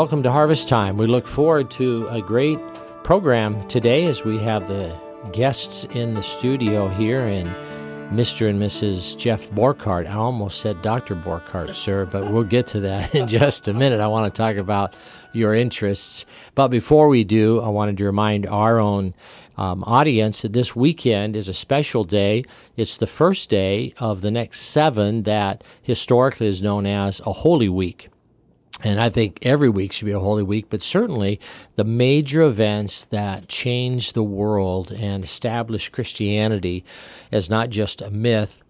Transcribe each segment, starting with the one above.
welcome to Harvest Time. We look forward to a great program today as we have the guests in the studio here and Mr. and Mrs. Jeff Borkart. I almost said Dr. Borkart, sir, but we'll get to that in just a minute. I want to talk about your interests. But before we do, I wanted to remind our own um, audience that this weekend is a special day. It's the first day of the next seven that historically is known as a Holy Week. And I think every week should be a holy week, but certainly the major events that changed the world and established Christianity as not just a myth,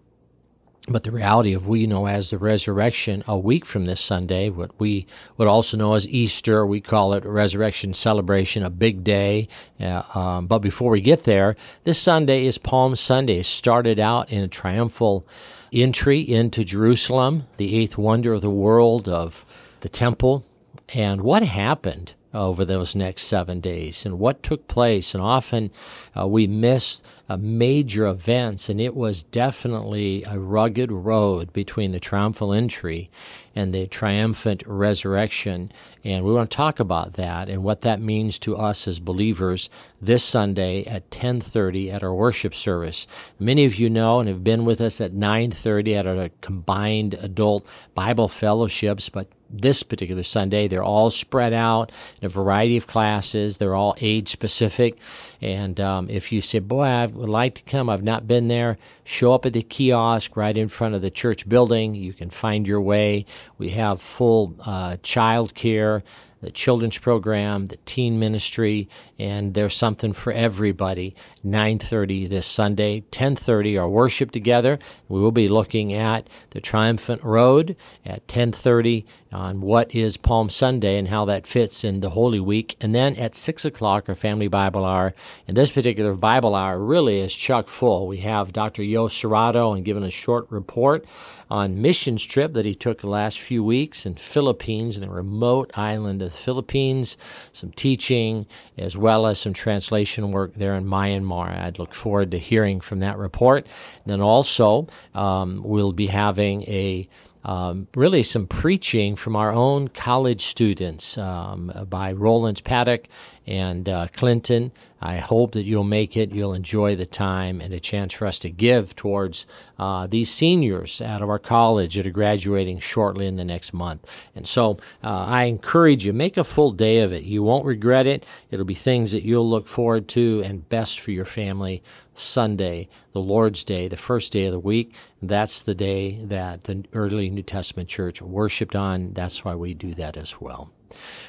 but the reality of we know as the resurrection a week from this Sunday, what we would also know as Easter, we call it resurrection celebration, a big day. Uh, um, but before we get there, this Sunday is Palm Sunday. It started out in a triumphal entry into Jerusalem, the eighth wonder of the world of the temple and what happened over those next seven days and what took place. And often uh, we miss uh, major events, and it was definitely a rugged road between the triumphal entry and the triumphant resurrection. And we want to talk about that and what that means to us as believers this Sunday at 10:30 at our worship service. Many of you know and have been with us at 9:30 at our combined adult Bible fellowships, but this particular Sunday. They're all spread out in a variety of classes. They're all age specific. And um, if you say, Boy, I would like to come, I've not been there, show up at the kiosk right in front of the church building. You can find your way. We have full uh, child care the children's program, the teen ministry, and there's something for everybody. 9:30 this Sunday, 10:30 our worship together. We will be looking at the Triumphant Road at 10:30 on what is Palm Sunday and how that fits in the Holy Week, and then at six o'clock our Family Bible Hour. And this particular Bible Hour really is chock full. We have Dr. Yo Serrato and given a short report on missions trip that he took the last few weeks in Philippines, in a remote island of the Philippines, some teaching, as well as some translation work there in Myanmar. I'd look forward to hearing from that report. And then also, um, we'll be having a um, really some preaching from our own college students um, by Roland Paddock and uh, Clinton. I hope that you'll make it, you'll enjoy the time, and a chance for us to give towards uh, these seniors out of our college that are graduating shortly in the next month. And so uh, I encourage you, make a full day of it. You won't regret it. It'll be things that you'll look forward to and best for your family. Sunday, the Lord's Day, the first day of the week. That's the day that the early New Testament church worshiped on. That's why we do that as well.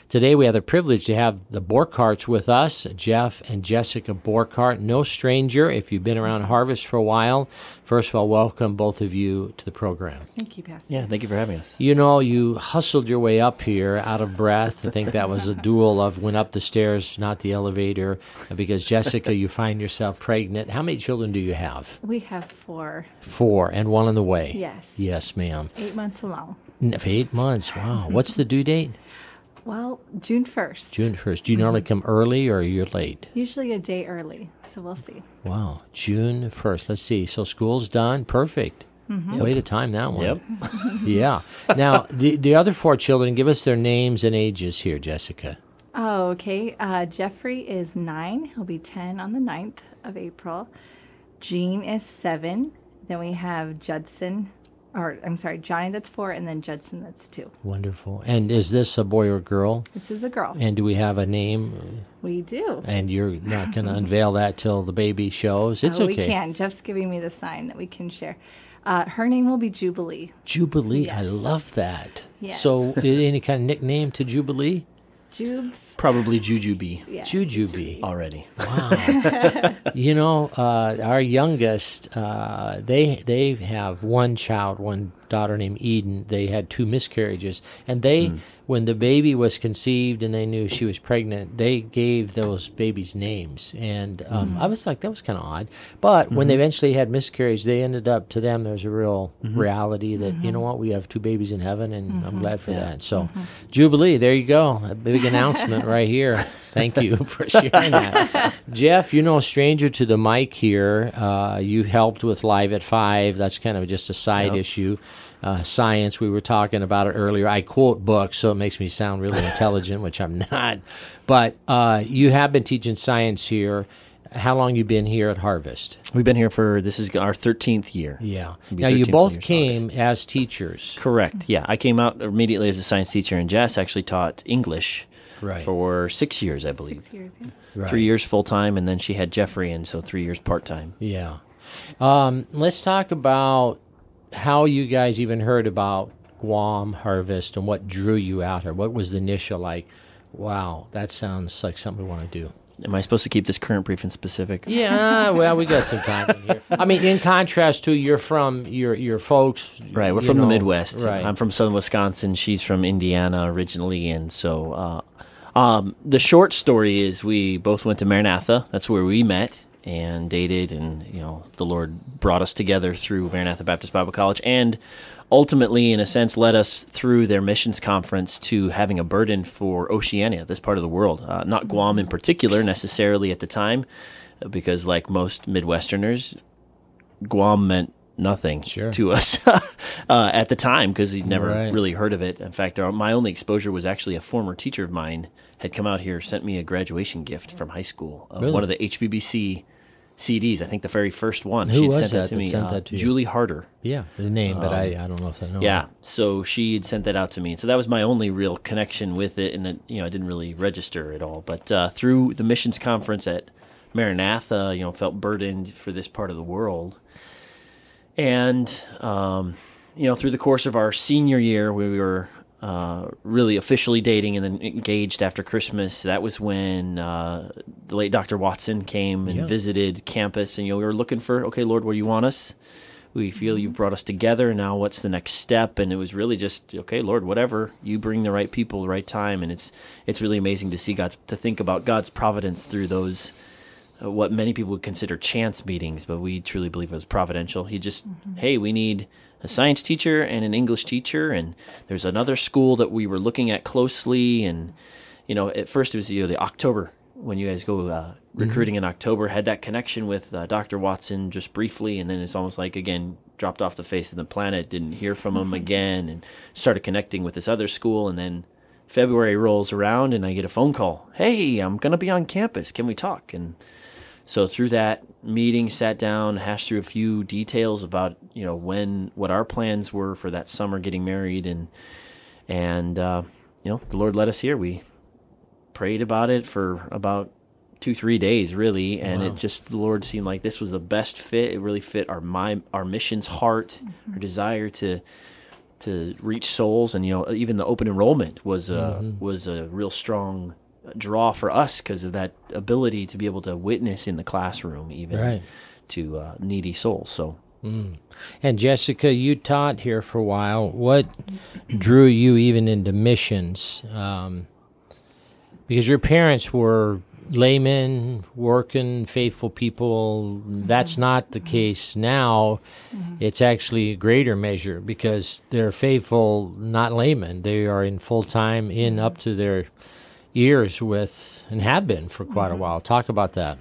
Today we have the privilege to have the Borkarts with us, Jeff and Jessica Borkart. No stranger if you've been around Harvest for a while. First of all, welcome both of you to the program. Thank you, Pastor. Yeah, thank you for having us. You know, you hustled your way up here out of breath. I think that was a duel of went up the stairs, not the elevator, because Jessica, you find yourself pregnant. How many children do you have? We have four. Four, and one on the way. Yes. Yes, ma'am. Eight months along. Eight months. Wow. What's the due date? Well, June 1st. June 1st. Do you normally come early or you're late? Usually a day early, so we'll see. Wow. June 1st. Let's see. So school's done. Perfect. Mm-hmm. Way to time that one. Yep. yeah. Now, the, the other four children, give us their names and ages here, Jessica. Oh, okay. Uh, Jeffrey is nine. He'll be 10 on the 9th of April. Jean is seven. Then we have Judson, or I'm sorry, Johnny that's four, and then Judson that's two. Wonderful. And is this a boy or girl? This is a girl. And do we have a name? we do. And you're not going to unveil that till the baby shows? It's Uh, okay. We can. Jeff's giving me the sign that we can share. Uh, her name will be Jubilee. Jubilee. I love that. Yes. So, any kind of nickname to Jubilee? Jubes. Probably Jujubee Yeah. Jujubee. already. Wow. you know, uh, our youngest, uh, they they have one child, one daughter named Eden. They had two miscarriages, and they, hmm. when the baby was conceived and they knew she was pregnant, they gave those babies names, and um, hmm. I was like, that was kind of odd. But when they mm-hmm. eventually had miscarriage, they ended up to them. There's a real mm-hmm. reality that you know mm-hmm. what, we have two babies in heaven, and I'm glad for that. So, Jubilee, there you go, a big announcement right here. Thank you for sharing that. Jeff, you're no stranger to the mic here. Uh, you helped with Live at Five. That's kind of just a side Yep. issue. Uh, science. We were talking about it earlier. I quote books, so it makes me sound really intelligent, which I'm not. But uh, you have been teaching science here. How long you been here at Harvest? We've been here for this is our 13th year. Yeah. It'll Now you both came August. as teachers. Correct. Yeah, I came out immediately as a science teacher, and Jess actually taught English Right. for six years, I believe. Six years, yeah. Right. Three years full time, and then she had Jeffrey, and so three years part time. Yeah. Um, let's talk about how you guys even heard about Guam Harvest and what drew you out here. What was the initial like? Wow, that sounds like something we want to do. Am I supposed to keep this current brief and specific? Yeah, well, we got some time in here. I mean, in contrast to you're from your your folks. Right, we're from the Midwest. Right. I'm from southern Wisconsin. She's from Indiana originally, and so uh, um, the short story is we both went to Maranatha. That's where we met and dated, and you know the Lord brought us together through Maranatha Baptist Bible College, and ultimately, in a sense, led us through their missions conference to having a burden for Oceania, this part of the world, uh, not Guam in particular necessarily at the time, because like most Midwesterners, Guam meant nothing Sure. to us uh, at the time because he'd never Right. really heard of it. In fact, our, my only exposure was actually a former teacher of mine had come out here, sent me a graduation gift from high school, uh, Really? one of the HBBC CDs. I think the very first one. Who She'd was sent that to that me. sent uh, that to you? Julie Harder. Yeah, the name, but I, I don't know if I know. Um, Yeah, so she had sent that out to me, so that was my only real connection with it, and it, you know I didn't really register at all. But uh, through the missions conference at Maranatha, you know, felt burdened for this part of the world, and um, you know, through the course of our senior year, we were uh, really officially dating and then engaged after Christmas. That was when uh, the late Dr. Watson came and Yeah. visited campus, and you know, we were looking for, okay, Lord, where do you want us? We feel you've brought us together. Now, what's the next step? And it was really just, okay, Lord, whatever. You bring the right people, the right time, and it's it's really amazing to see God's to think about God's providence through those uh, what many people would consider chance meetings, but we truly believe it was providential. He just, hey, we need a science teacher and an English teacher, and there's another school that we were looking at closely, and you know, at first it was you know the October when you guys go uh, recruiting in October, had that connection with uh, Dr. Watson just briefly, and then it's almost like again dropped off the face of the planet, didn't hear from him again, and started connecting with this other school, and then February rolls around, and I get a phone call. Hey, I'm gonna be on campus. Can we talk? And so through that meeting, sat down, hashed through a few details about you know when what our plans were for that summer, getting married, and and uh, you know the Lord led us here. We prayed about it for about two three days really. And it just the lord seemed like this was the best fit. It really fit our my our mission's heart our desire to to reach souls. And you know even the open enrollment was a was a real strong draw for us because of that ability to be able to witness in the classroom even Right. to uh, needy souls so And Jessica, you taught here for a while. What drew you even into missions? Um, because your parents were laymen, working, faithful people. That's not the case now. It's actually a greater measure because they're faithful, not laymen. They are in full time, in up to their ears with, and have been for quite a while. Talk about that.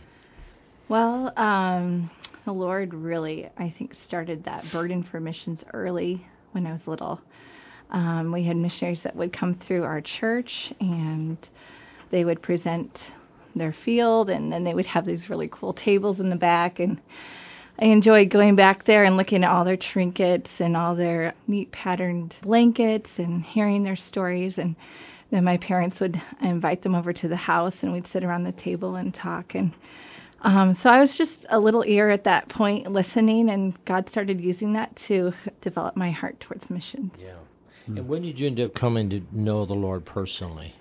Well, um, the Lord really, I think, started that burden for missions early when I was little. Um, we had missionaries that would come through our church and they would present their field, and then they would have these really cool tables in the back. And I enjoyed going back there and looking at all their trinkets and all their neat patterned blankets and hearing their stories. And then my parents would invite them over to the house, and we'd sit around the table and talk. And um, so I was just a little ear at that point, listening, and God started using that to develop my heart towards missions. Yeah. And when did you end up coming to know the Lord personally?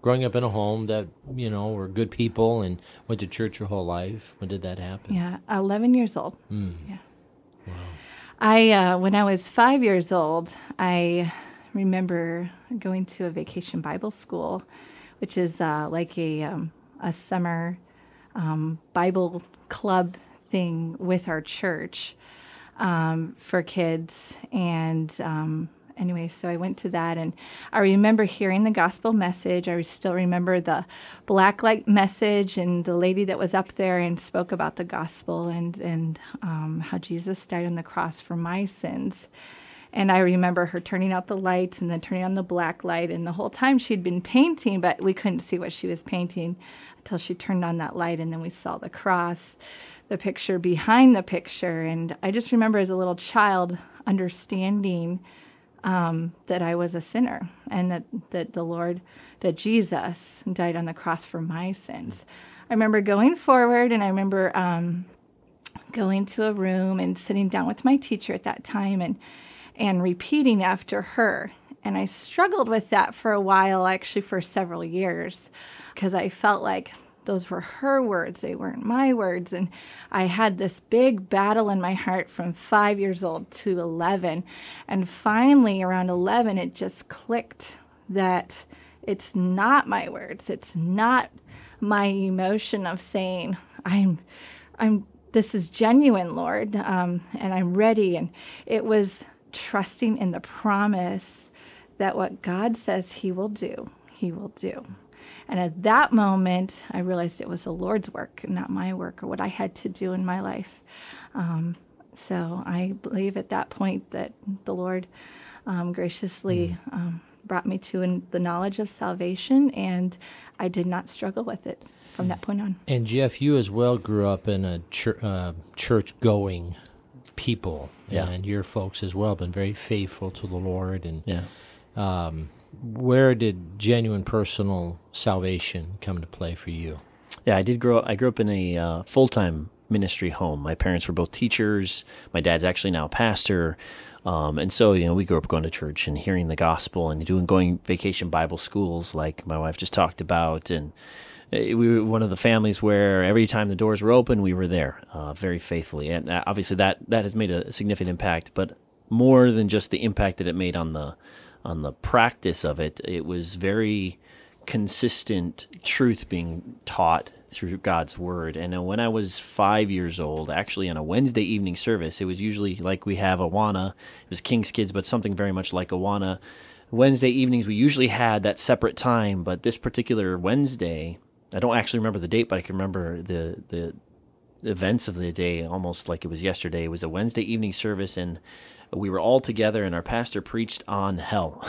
Growing up in a home that, you know, were good people and went to church your whole life. When did that happen? Yeah, 11 years old. Yeah. Wow. I, uh, when I was five years old, I remember going to a vacation Bible school, which is uh, like a, um, a summer um, Bible club thing with our church um, for kids. And um, anyway, so I went to that, and I remember hearing the gospel message. I still remember the black light message and the lady that was up there and spoke about the gospel and and um, how Jesus died on the cross for my sins. And I remember her turning out the lights and then turning on the black light. And the whole time she'd been painting, but we couldn't see what she was painting until she turned on that light. And then we saw the cross, the picture behind the picture. And I just remember as a little child understanding um, that I was a sinner and that, that the Lord, that Jesus died on the cross for my sins. I remember going forward and I remember um, going to a room and sitting down with my teacher at that time and and repeating after her. And I struggled with that for a while, actually for several years, because I felt like those were her words, they weren't my words. And I had this big battle in my heart from five years old to 11. And finally, around 11, it just clicked that it's not my words, it's not my emotion of saying, I'm, I'm, this is genuine, Lord, um, and I'm ready. And it was trusting in the promise that what God says He will do, He will do. And at that moment, I realized it was the Lord's work, not my work or what I had to do in my life. Um, so I believe at that point that the Lord um, graciously um, brought me to the knowledge of salvation, and I did not struggle with it from that point on. And Jeff, you as well grew up in a chur- uh, church going people, Yeah. and your folks as well been very faithful to the Lord. And Yeah. um, where did genuine personal salvation come to play for you? Yeah, I did grow. I grew up in a uh, full time ministry home. My parents were both teachers. My dad's actually now a pastor, um, and so you know we grew up going to church and hearing the gospel and doing going vacation Bible schools like my wife just talked about. And we were one of the families where every time the doors were open, we were there uh, very faithfully. And uh, obviously that that has made a significant impact, but more than just the impact that it made on the on the practice of it, it was very consistent truth being taught through God's word. And uh, when I was five years old, actually on a Wednesday evening service, it was usually like we have Awana. It was King's Kids, but something very much like Awana. Wednesday evenings, we usually had that separate time, but this particular Wednesday, I don't actually remember the date, but I can remember the the events of the day almost like it was yesterday. It was a Wednesday evening service, and we were all together, and our pastor preached on hell.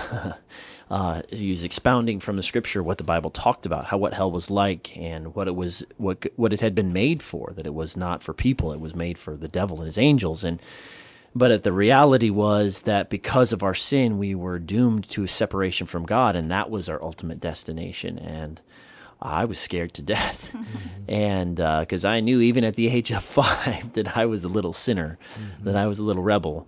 uh, he was expounding from the scripture what the Bible talked about, how what hell was like, and what it was, what what it had been made for. That it was not for people; it was made for the devil and his angels, and but the reality was that because of our sin, we were doomed to separation from God, and that was our ultimate destination. And I was scared to death, mm-hmm. and uh, because I knew even at the age of five that I was a little sinner, mm-hmm. that I was a little rebel,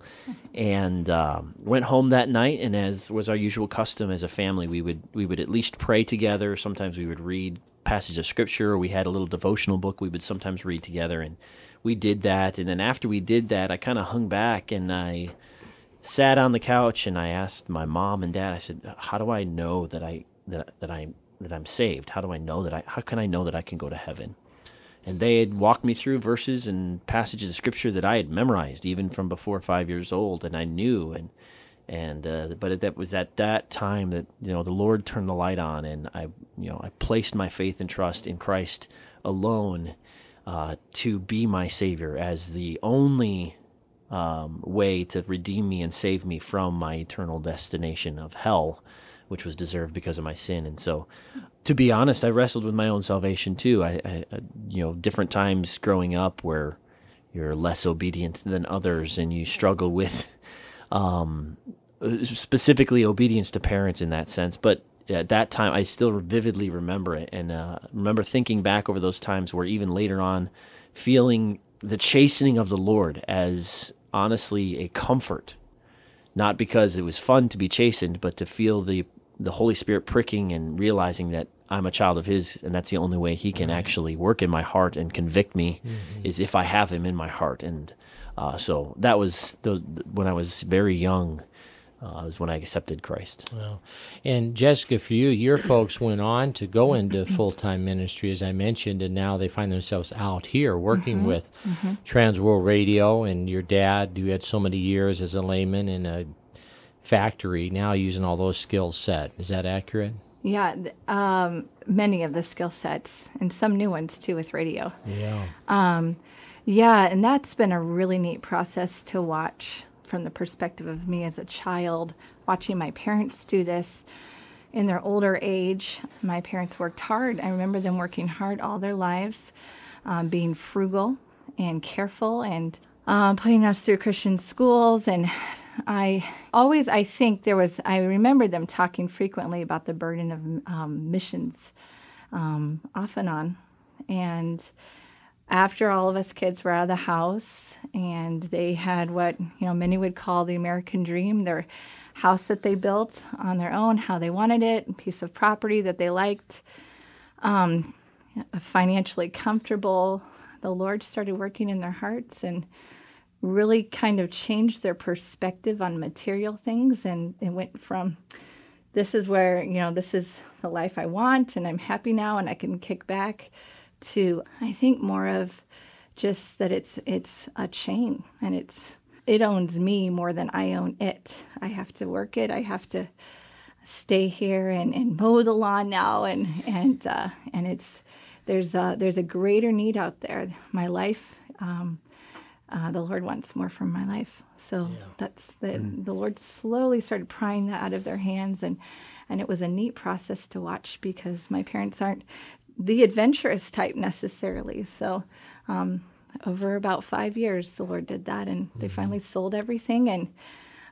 and um, went home that night. And as was our usual custom as a family, we would we would at least pray together. Sometimes we would read passage of scripture. Or we had a little devotional book we would sometimes read together, and we did that. And then after we did that, I kind of hung back and I sat on the couch and I asked my mom and dad. I said, "How do I know that I that that I that I'm saved? How do I know that I? How can I know that I can go to heaven?" And they had walked me through verses and passages of scripture that I had memorized even from before five years old, and I knew. And and uh, but that was at that time that you know the Lord turned the light on, and I you know I placed my faith and trust in Christ alone uh, to be my Savior as the only um, way to redeem me and save me from my eternal destination of hell, which was deserved because of my sin. And so, to be honest, I wrestled with my own salvation too. I, I you know, different times growing up where you're less obedient than others, and you struggle with um, specifically obedience to parents in that sense. But at that time, I still vividly remember it, and uh, remember thinking back over those times where even later on, feeling the chastening of the Lord as honestly a comfort, not because it was fun to be chastened, but to feel the the Holy Spirit pricking and realizing that I'm a child of His, and that's the only way He can actually work in my heart and convict me, is if I have Him in my heart. And uh, so that was those when I was very young. Uh, was when I accepted Christ. Well, and Jessica, for you, your folks went on to go into full time ministry, as I mentioned, and now they find themselves out here working with Trans World Radio. And your dad, who had so many years as a layman in a factory, now using all those skill set. Is that accurate? Yeah, um, many of the skill sets and some new ones too with radio. Yeah. Yeah, and that's been a really neat process to watch from the perspective of me as a child, watching my parents do this in their older age. My parents worked hard. I remember them working hard all their lives, um, being frugal and careful and um, putting us through Christian schools. And I always, I think there was, I remember them talking frequently about the burden of um, missions um, off and on. And after all of us kids were out of the house and they had what, you know, many would call the American dream, their house that they built on their own, how they wanted it, a piece of property that they liked, um, financially comfortable. The Lord started working in their hearts and really kind of changed their perspective on material things and it went from this is where you know this is the life i want and i'm happy now and i can kick back to i think more of just that it's it's a chain and it's it owns me more than i own it. I have to work it. I have to stay here and, and mow the lawn now and and uh, and it's there's a there's a greater need out there. My life um, uh, the Lord wants more from my life. So yeah. that's the mm. the Lord slowly started prying that out of their hands, and and it was a neat process to watch because my parents aren't the adventurous type necessarily. So um, over about five years, the Lord did that, and mm-hmm. they finally sold everything and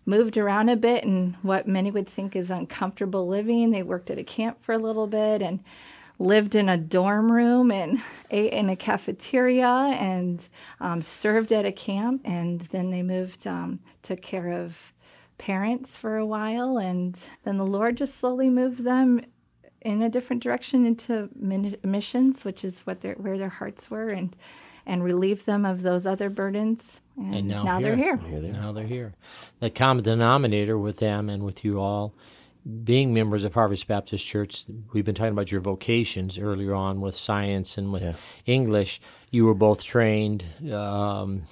moved around a bit and what many would think is uncomfortable living. They worked at a camp for a little bit and lived in a dorm room and ate in a cafeteria and um, served at a camp. And then they moved, um, took care of parents for a while. And then the Lord just slowly moved them in a different direction into missions, which is what their, where their hearts were, and and relieve them of those other burdens. And, and now, now here. they're here. Now they're here. The common denominator with them and with you all being members of Harvest Baptist Church, we've been talking about your vocations earlier on with science and with yeah. English. You were both trained um,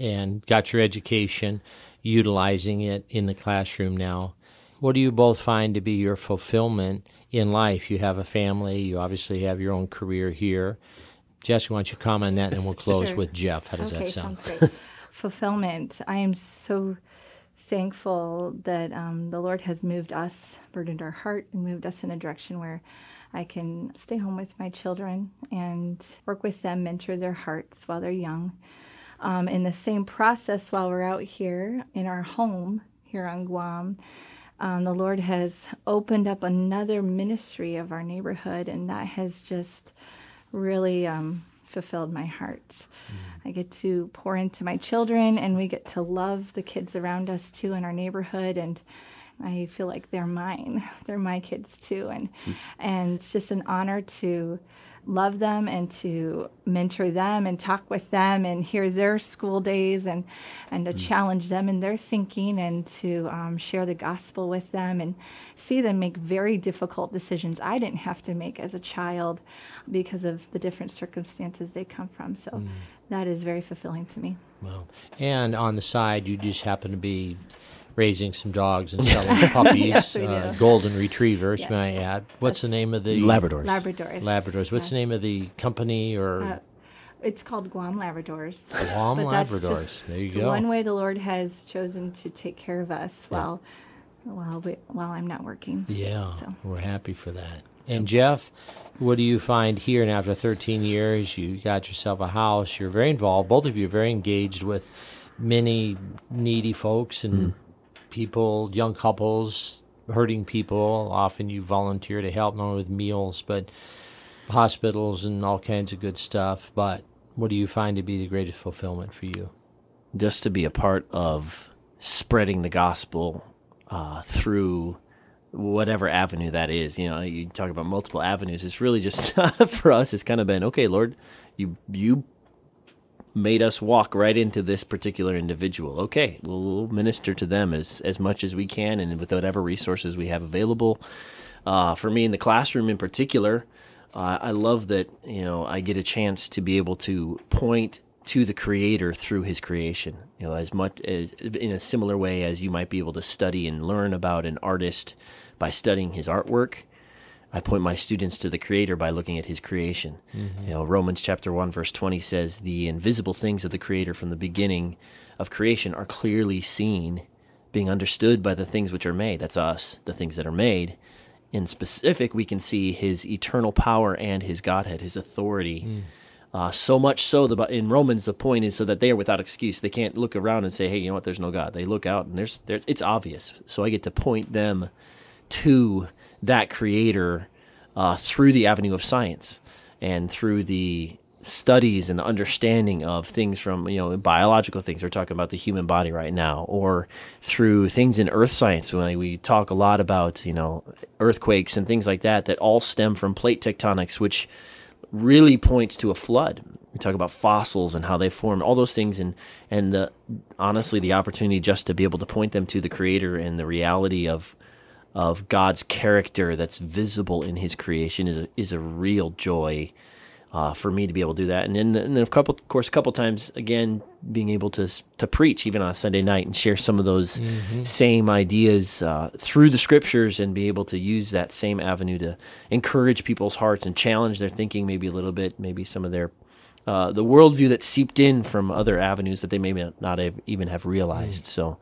and got your education, utilizing it in the classroom now. What do you both find to be your fulfillment in life? You have a family, you obviously have your own career here. Jessica, why don't you comment on that and we'll close sure. with Jeff? How does okay, that sound? Sounds great. fulfillment. I am so thankful that um, the Lord has moved us, burdened our heart, and moved us in a direction where I can stay home with my children and work with them, mentor their hearts while they're young. Um, in the same process, while we're out here in our home here on Guam, um, the Lord has opened up another ministry of our neighborhood, and that has just really um, fulfilled my heart. Mm. I get to pour into my children and we get to love the kids around us too in our neighborhood and I feel like they're mine. They're my kids too and mm. and it's just an honor to love them and to mentor them and talk with them and hear their school days and and to mm. challenge them in their thinking and to um, share the gospel with them and see them make very difficult decisions I didn't have to make as a child because of the different circumstances they come from. So mm. that is very fulfilling to me. Well, and on the side, you just happen to be raising some dogs and selling puppies, yes, uh, golden retrievers, yes. may I add. What's That's the name of the Labradors? Labradors. Labradors. What's yes. the name of the company or? Uh, it's called Guam Labradors. Guam Labradors. there you go. One way the Lord has chosen to take care of us yeah. while while we, while I'm not working. Yeah, so. we're happy for that. And Jeff, what do you find here? And after 13 years, you got yourself a house. You're very involved. Both of you are very engaged with many needy folks and mm people, young couples, hurting people. Often you volunteer to help, only with meals, but hospitals and all kinds of good stuff. But what do you find to be the greatest fulfillment for you? Just to be a part of spreading the gospel uh, through whatever avenue that is. You know, you talk about multiple avenues. It's really just for us. It's kind of been okay, Lord. You you made us walk right into this particular individual. Okay, we'll minister to them as, as much as we can and with whatever resources we have available. Uh, for me in the classroom in particular, uh, I love that you know I get a chance to be able to point to the creator through his creation. You know, as much as in a similar way as you might be able to study and learn about an artist by studying his artwork. I point my students to the Creator by looking at His creation. Mm-hmm. You know, Romans chapter one verse twenty says, "The invisible things of the Creator from the beginning of creation are clearly seen, being understood by the things which are made." That's us, the things that are made. In specific, we can see His eternal power and His Godhead, His authority. Mm. Uh, so much so, the, in Romans, the point is so that they are without excuse. They can't look around and say, "Hey, you know what? There's no God." They look out and there's, there's it's obvious. So I get to point them to that creator uh, through the avenue of science and through the studies and the understanding of things from you know biological things. We're talking about the human body right now or through things in earth science. When we talk a lot about you know earthquakes and things like that that all stem from plate tectonics which really points to a flood. We talk about fossils and how they form all those things and and the, honestly the opportunity just to be able to point them to the creator and the reality of of God's character that's visible in His creation is a, is a real joy uh, for me to be able to do that. And then, and then, of couple, of course, a couple times again, being able to to preach even on a Sunday night and share some of those mm-hmm. same ideas uh, through the Scriptures and be able to use that same avenue to encourage people's hearts and challenge their thinking, maybe a little bit, maybe some of their uh, the worldview that seeped in from other avenues that they may not have even have realized. Mm. So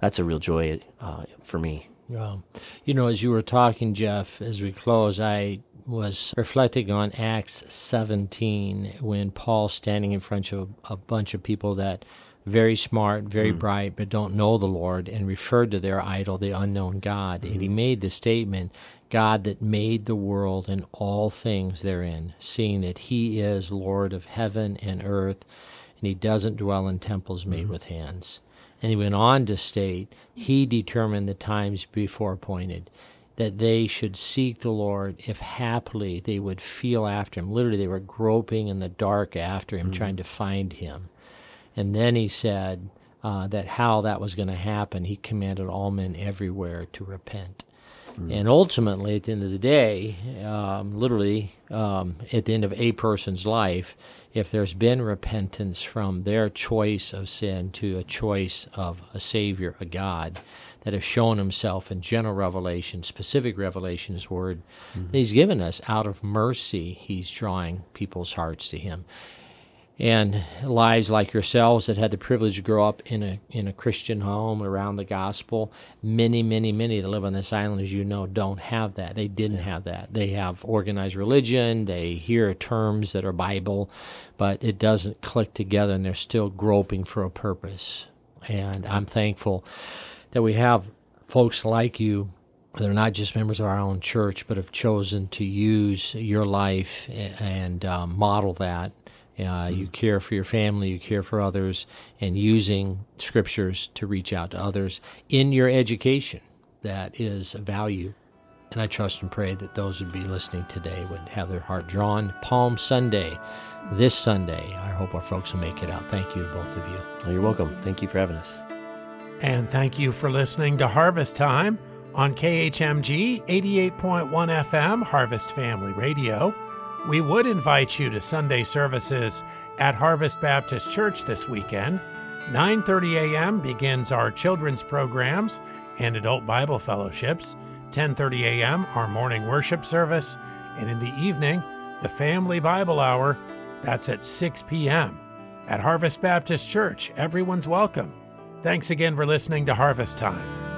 that's a real joy uh, for me. Well, you know, as you were talking, Jeff, as we close, I was reflecting on Acts 17 when Paul's standing in front of a bunch of people that very smart, very mm. bright, but don't know the Lord, and referred to their idol, the unknown God. Mm. And he hmm. made the statement, God that made the world and all things therein, seeing that he is Lord of heaven and earth, and he doesn't dwell in temples made mm. with hands. And he went on to state, He determined the times before appointed that they should seek the Lord if haply they would feel after him. Literally, they were groping in the dark after him, mm-hmm. trying to find him. And then he said uh, that how that was going to happen, he commanded all men everywhere to repent. Mm-hmm. And ultimately, at the end of the day, um, literally, um, at the end of a person's life, if there's been repentance from their choice of sin to a choice of a Savior, a God, that has shown himself in general revelation, specific revelation, his word mm-hmm. he's given us out of mercy, he's drawing people's hearts to him and lives like yourselves that had the privilege to grow up in a in a Christian home around the gospel. Many, many, many that live on this island, as you know, don't have that. They didn't have that. They have organized religion. They hear terms that are Bible, but it doesn't click together, and they're still groping for a purpose. And I'm thankful that we have folks like you they're not just members of our own church, but have chosen to use your life and um, model that uh, you mm. care for your family, you care for others, and using scriptures to reach out to others in your education. That is a value. And I trust and pray that those would be listening today would have their heart drawn. Palm Sunday, this Sunday. I hope our folks will make it out. Thank you to both of you. Oh, you're welcome. Thank you for having us. And thank you for listening to Harvest Time on KHMG 88.1 FM, Harvest Family Radio. We would invite you to Sunday services at Harvest Baptist Church this weekend. 9:30 a.m. begins our children's programs and adult Bible fellowships. 10:30 a.m. our morning worship service, and in the evening, the family Bible hour. That's at 6 p.m. At Harvest Baptist Church, everyone's welcome. Thanks again for listening to Harvest Time.